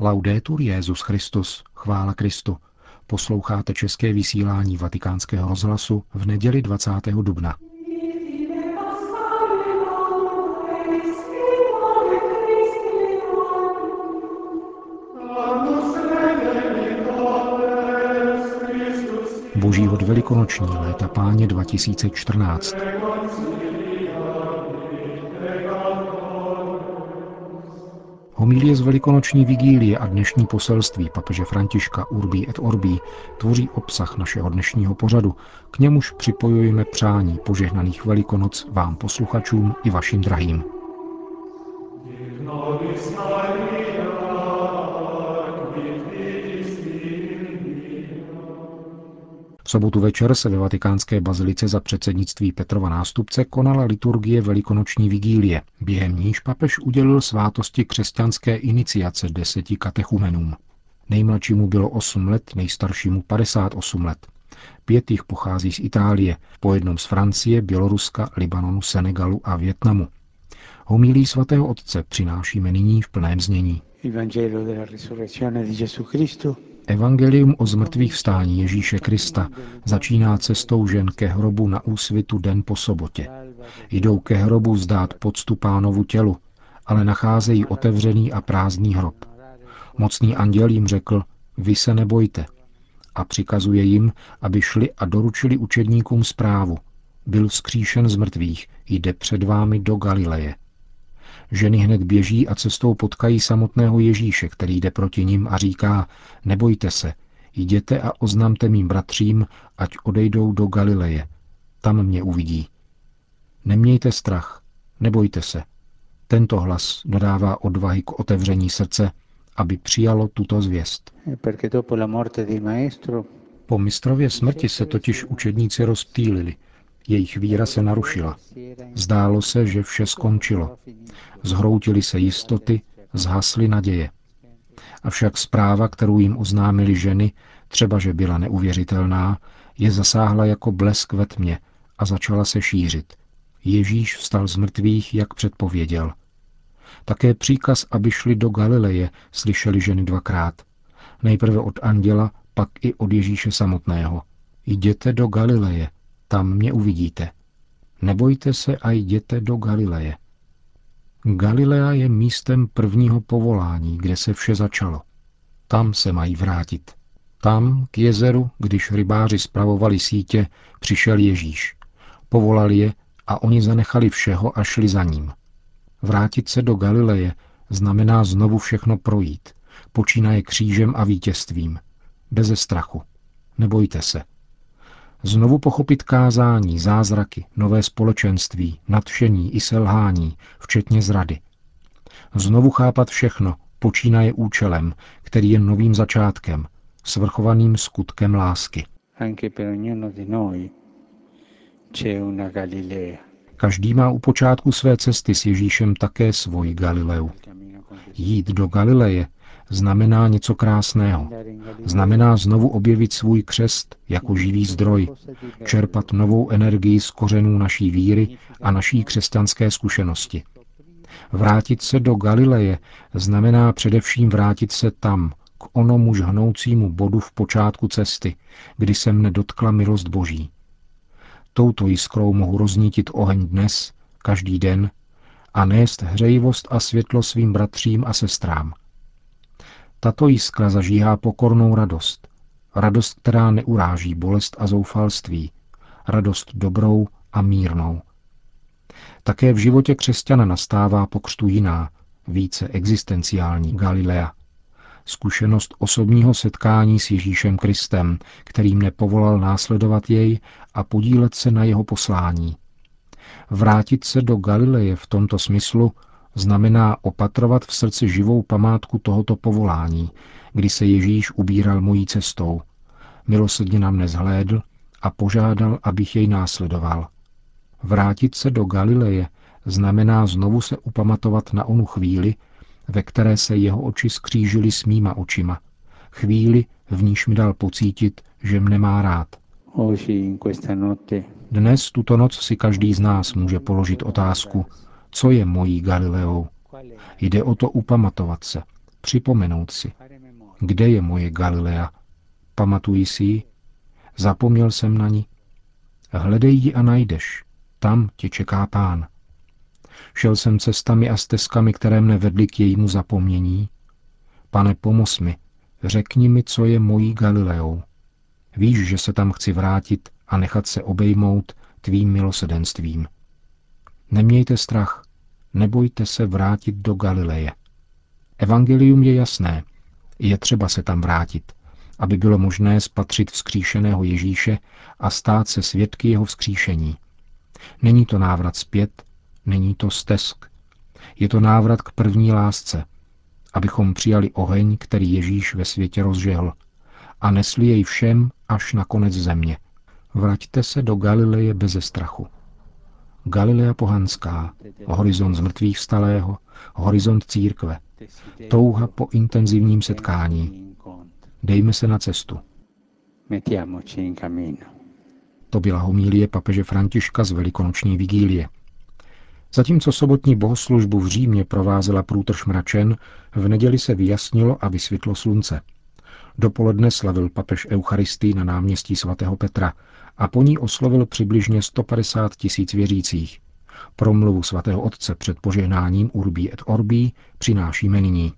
Laudetur Jezus Christus, chvála Kristu. Posloucháte české vysílání Vatikánského rozhlasu v neděli 20. dubna. Boží od Velikonoční léta páně 2014. Homilie z velikonoční vigílie a dnešní poselství papeže Františka Urbí et Orbí tvoří obsah našeho dnešního pořadu, k němuž připojujeme přání požehnaných velikonoc vám posluchačům i vašim drahým. Sobotu večer se ve vatikánské bazilice za předsednictví Petrova nástupce konala liturgie velikonoční vigílie, během níž papež udělil svátosti křesťanské iniciace deseti katechumenům. Nejmladšímu bylo 8 let, nejstaršímu 58 let. Pět jich pochází z Itálie, po jednom z Francie, Běloruska, Libanonu, Senegalu a Větnamu. Homilí svatého otce přinášíme nyní v plném znění. Evangelo della risurrezione di Gesù Cristo Evangelium o zmrtvých vstání Ježíše Krista začíná cestou žen ke hrobu na úsvitu den po sobotě. Jdou ke hrobu zdát poctu pánovu tělu, ale nacházejí otevřený a prázdný hrob. Mocný anděl jim řekl, vy se nebojte. A přikazuje jim, aby šli a doručili učedníkům zprávu. Byl vzkříšen z mrtvých, jde před vámi do Galileje. Ženy hned běží a cestou potkají samotného Ježíše, který jde proti nim a říká, nebojte se, jděte a oznamte mým bratřím, ať odejdou do Galileje. Tam mě uvidí. Nemějte strach, nebojte se. Tento hlas dodává odvahy k otevření srdce, aby přijalo tuto zvěst. Po mistrově smrti se totiž učedníci rozptýlili – jejich víra se narušila. Zdálo se, že vše skončilo. Zhroutily se jistoty, zhasly naděje. Avšak zpráva, kterou jim oznámili ženy, třeba že byla neuvěřitelná, je zasáhla jako blesk ve tmě a začala se šířit. Ježíš vstal z mrtvých, jak předpověděl. Také příkaz, aby šli do Galileje, slyšeli ženy dvakrát. Nejprve od anděla, pak i od Ježíše samotného. Jděte do Galileje, tam mě uvidíte. Nebojte se a jděte do Galileje. Galilea je místem prvního povolání, kde se vše začalo. Tam se mají vrátit. Tam, k jezeru, když rybáři spravovali sítě, přišel Ježíš. Povolal je a oni zanechali všeho a šli za ním. Vrátit se do Galileje znamená znovu všechno projít, počínaje křížem a vítězstvím. Beze strachu. Nebojte se. Znovu pochopit kázání, zázraky, nové společenství, nadšení i selhání, včetně zrady. Znovu chápat všechno, počínaje účelem, který je novým začátkem, svrchovaným skutkem lásky. Každý má u počátku své cesty s Ježíšem také svoji Galileu. Jít do Galileje znamená něco krásného. Znamená znovu objevit svůj křest jako živý zdroj, čerpat novou energii z kořenů naší víry a naší křesťanské zkušenosti. Vrátit se do Galileje znamená především vrátit se tam, k onomu žhnoucímu bodu v počátku cesty, kdy se mne dotkla milost Boží. Touto jiskrou mohu roznítit oheň dnes, každý den, a nést hřejivost a světlo svým bratřím a sestrám – tato jiskra zažíhá pokornou radost. Radost, která neuráží bolest a zoufalství. Radost dobrou a mírnou. Také v životě křesťana nastává pokřtu jiná, více existenciální Galilea. Zkušenost osobního setkání s Ježíšem Kristem, který mne povolal následovat jej a podílet se na jeho poslání. Vrátit se do Galileje v tomto smyslu znamená opatrovat v srdci živou památku tohoto povolání, kdy se Ježíš ubíral mojí cestou. Milosrdně nám nezhlédl a požádal, abych jej následoval. Vrátit se do Galileje znamená znovu se upamatovat na onu chvíli, ve které se jeho oči skřížily s mýma očima. Chvíli, v níž mi dal pocítit, že mne má rád. Dnes tuto noc si každý z nás může položit otázku, co je mojí Galileou. Jde o to upamatovat se, připomenout si, kde je moje Galilea, pamatuji si ji, zapomněl jsem na ní. Hledej ji a najdeš, tam tě čeká pán. Šel jsem cestami a stezkami, které mne vedly k jejímu zapomnění. Pane, pomoz mi, řekni mi, co je mojí Galileou. Víš, že se tam chci vrátit a nechat se obejmout tvým milosedenstvím. Nemějte strach, nebojte se vrátit do Galileje. Evangelium je jasné, je třeba se tam vrátit, aby bylo možné spatřit vzkříšeného Ježíše a stát se svědky jeho vzkříšení. Není to návrat zpět, není to stesk. Je to návrat k první lásce, abychom přijali oheň, který Ježíš ve světě rozžehl a nesli jej všem až na konec země. Vraťte se do Galileje beze strachu. Galilea pohanská, horizont zmrtvých vstalého, horizont církve, touha po intenzivním setkání. Dejme se na cestu. To byla homílie papeže Františka z velikonoční vigílie. Zatímco sobotní bohoslužbu v Římě provázela průtrž mračen, v neděli se vyjasnilo a vysvětlo slunce. Dopoledne slavil papež Eucharistii na náměstí svatého Petra a po ní oslovil přibližně 150 tisíc věřících. Promluvu svatého otce před požehnáním Urbí et Orbí přinášíme nyní.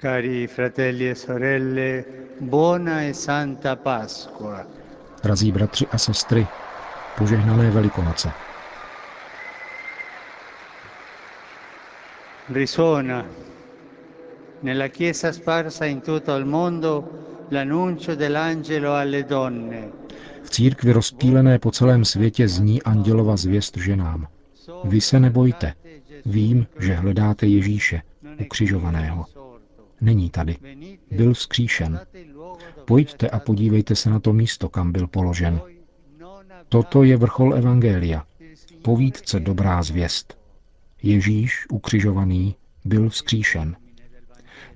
Cari fratelli e sorelle, buona e santa Pasqua. Drazí bratři a sestry, požehnané Velikonoce. Risuona nella Chiesa sparsa in tutto il mondo V církvi rozptýlené po celém světě zní andělova zvěst ženám. Vy se nebojte, vím, že hledáte Ježíše, ukřižovaného. Není tady. Byl vzkříšen. Pojďte a podívejte se na to místo, kam byl položen. Toto je vrchol Evangelia. Povídce dobrá zvěst. Ježíš, ukřižovaný, byl vzkříšen.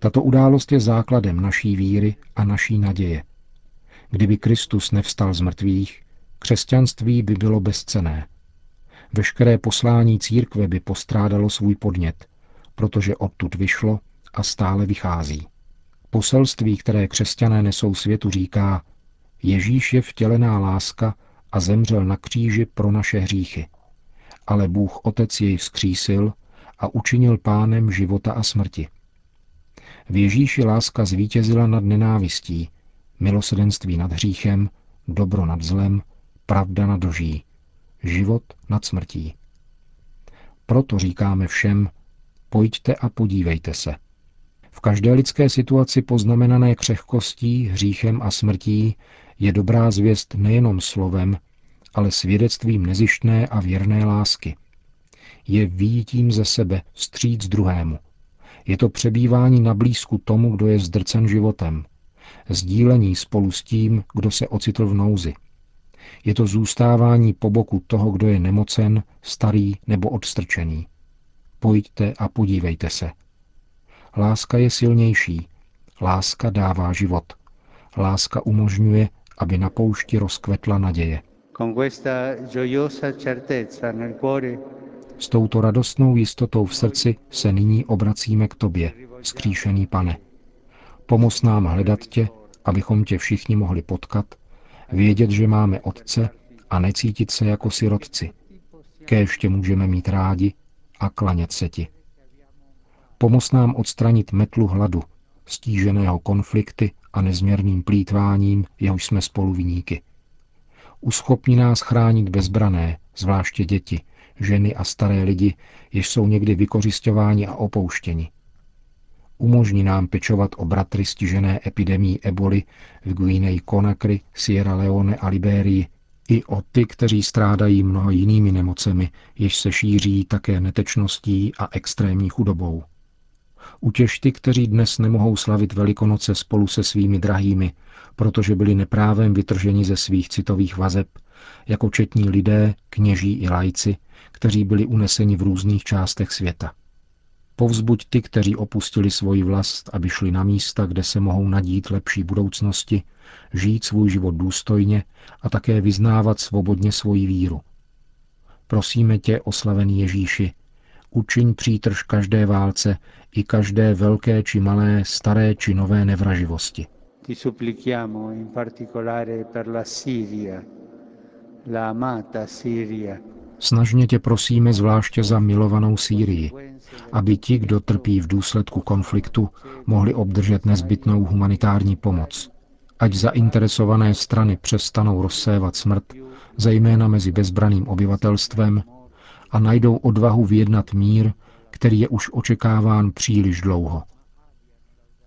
Tato událost je základem naší víry a naší naděje. Kdyby Kristus nevstal z mrtvých, křesťanství by bylo bezcené. Veškeré poslání církve by postrádalo svůj podnět, protože odtud vyšlo a stále vychází. Poselství, které křesťané nesou světu, říká, Ježíš je vtělená láska a zemřel na kříži pro naše hříchy. Ale Bůh Otec jej vzkřísil a učinil pánem života a smrti. V Ježíši láska zvítězila nad nenávistí, milosedenství nad hříchem, dobro nad zlem, pravda nad doží, život nad smrtí. Proto říkáme všem, pojďte a podívejte se. V každé lidské situaci poznamenané křehkostí, hříchem a smrtí je dobrá zvěst nejenom slovem, ale svědectvím nezištné a věrné lásky. Je výjitím ze sebe vstříc druhému. Je to přebývání na blízku tomu, kdo je zdrcen životem. Sdílení spolu s tím, kdo se ocitl v nouzi. Je to zůstávání po boku toho, kdo je nemocen, starý nebo odstrčený. Pojďte a podívejte se. Láska je silnější. Láska dává život. Láska umožňuje, aby na poušti rozkvetla naděje. S touto radostnou jistotou v srdci se nyní obracíme k tobě, skříšený pane. Pomoz nám hledat tě, abychom tě všichni mohli potkat, vědět, že máme Otce a necítit se jako sirotci. Kéž tě můžeme mít rádi a klanět se ti. Pomoz nám odstranit metlu hladu, stíženého konflikty a nezměrným plítváním, jehož jsme spoluviníky. Uschopni nás chránit bezbrané, zvláště děti, ženy a staré lidi, jež jsou někdy vykořišťováni a opouštěni. Umožni nám pečovat o bratry stižené epidemí eboli v Guinei Conakry, Sierra Leone a Liberii, i o ty, kteří strádají mnoha jinými nemocemi, jež se šíří také netečností a extrémní chudobou. Utěž ty, kteří dnes nemohou slavit Velikonoce spolu se svými drahými, protože byli neprávem vytrženi ze svých citových vazeb, jako četní lidé, kněží i lajci, kteří byli uneseni v různých částech světa. Povzbuď ty, kteří opustili svoji vlast, aby šli na místa, kde se mohou nadít lepší budoucnosti, žít svůj život důstojně a také vyznávat svobodně svoji víru. Prosíme tě, oslavený Ježíši, Učiň přítrž každé válce i každé velké či malé, staré či nové nevraživosti. Ti supplichiamo in particolare per la Siria, Snažně tě prosíme zvláště za milovanou Sýrii, aby ti, kdo trpí v důsledku konfliktu, mohli obdržet nezbytnou humanitární pomoc. Ať zainteresované strany přestanou rozsévat smrt, zejména mezi bezbraným obyvatelstvem, a najdou odvahu vyjednat mír, který je už očekáván příliš dlouho.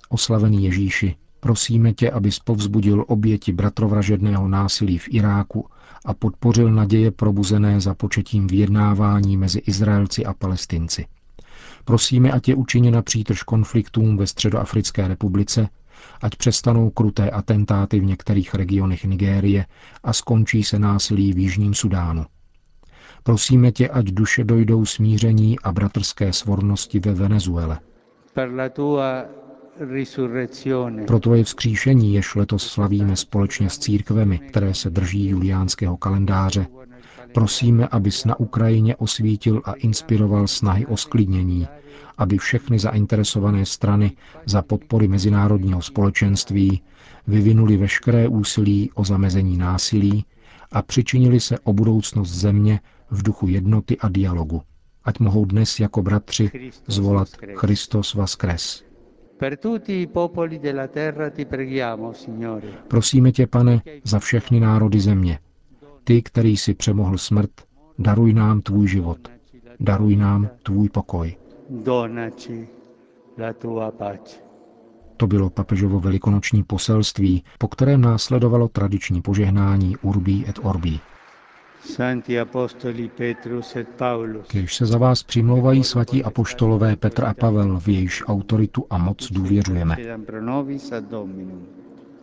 Oslavený Ježíši, prosíme tě, abys povzbudil oběti bratrovražedného násilí v Iráku a podpořil naděje probuzené za početím vyjednávání mezi Izraelci a Palestinci. Prosíme, ať je učiněna přítrž konfliktům ve Středoafrické republice, ať přestanou kruté atentáty v některých regionech Nigérie a skončí se násilí v Jižním Sudánu. Prosíme tě, ať duše dojdou smíření a bratrské svornosti ve Venezuele. Pro tvoje vzkříšení, jež letos slavíme společně s církvemi, které se drží juliánského kalendáře, prosíme, abys na Ukrajině osvítil a inspiroval snahy o sklidnění, aby všechny zainteresované strany za podpory mezinárodního společenství vyvinuli veškeré úsilí o zamezení násilí a přičinili se o budoucnost země v duchu jednoty a dialogu. Ať mohou dnes jako bratři zvolat Christos Vaskres. Prosíme tě, pane, za všechny národy země. Ty, který si přemohl smrt, daruj nám tvůj život. Daruj nám tvůj pokoj. To bylo papežovo velikonoční poselství, po kterém následovalo tradiční požehnání Urbí et Orbí. Santi Apostoli Petrus et Paulus, Kež se za vás přimlouvají svatí apoštolové Petr a Pavel, v jejíž autoritu a moc důvěřujeme.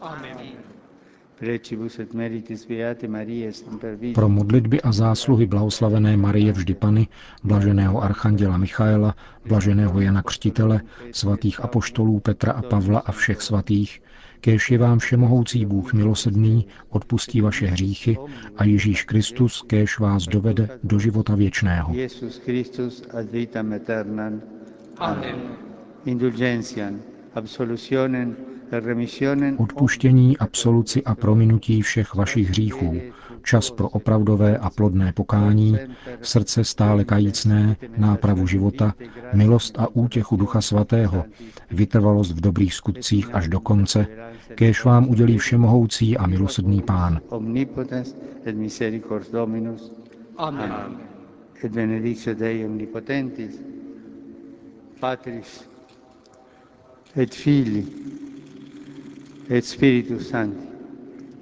Amen. Pro modlitby a zásluhy blahoslavené Marie vždy Pany, blaženého archanděla Michaela, blaženého Jana Křtitele, svatých apoštolů Petra a Pavla a všech svatých, kéž je vám všemohoucí Bůh milosrdný, odpustí vaše hříchy a Ježíš Kristus kéž vás dovede do života věčného. Amen. Remissionem Odpuštění, absoluci a prominutí všech vašich hříchů, čas pro opravdové a plodné pokání, srdce stále kajícné, nápravu života, milost a útěchu Ducha Svatého, vytrvalost v dobrých skutcích až do konce, kéž vám udělí všemohoucí a milosrdný Pán. Amen. Et Dei Patris et Filii et Spiritus Sancti,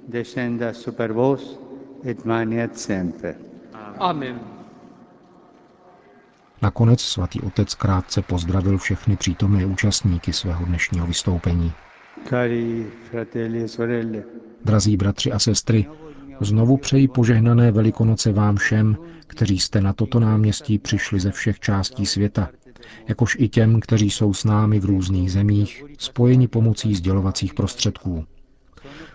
descenda super vos et maniat semper. Amen. Nakonec svatý otec krátce pozdravil všechny přítomné účastníky svého dnešního vystoupení. Cari fratelli e sorelle, Drazí bratři a sestry, znovu přeji požehnané velikonoce vám všem, kteří jste na toto náměstí přišli ze všech částí světa, jakož i těm, kteří jsou s námi v různých zemích, spojeni pomocí sdělovacích prostředků.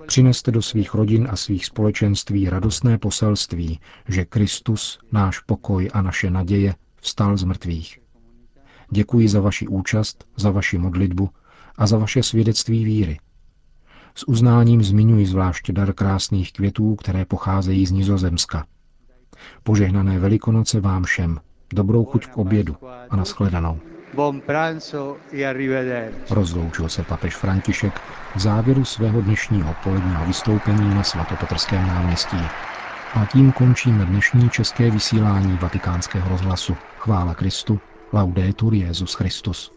Přineste do svých rodin a svých společenství radostné poselství, že Kristus, náš pokoj a naše naděje, vstal z mrtvých. Děkuji za vaši účast, za vaši modlitbu a za vaše svědectví víry. S uznáním zmiňuji zvláště dar krásných květů, které pocházejí z Nizozemska. Požehnané velikonoce vám všem, dobrou chuť k obědu a nashledanou. buon pranzo e arrivederci. Rozloučil se papež František v závěru svého dnešního poledního vystoupení na svatopetrském náměstí. A tím končíme dnešní české vysílání vatikánského rozhlasu. Chvála Kristu, laudetur Jezus Christus.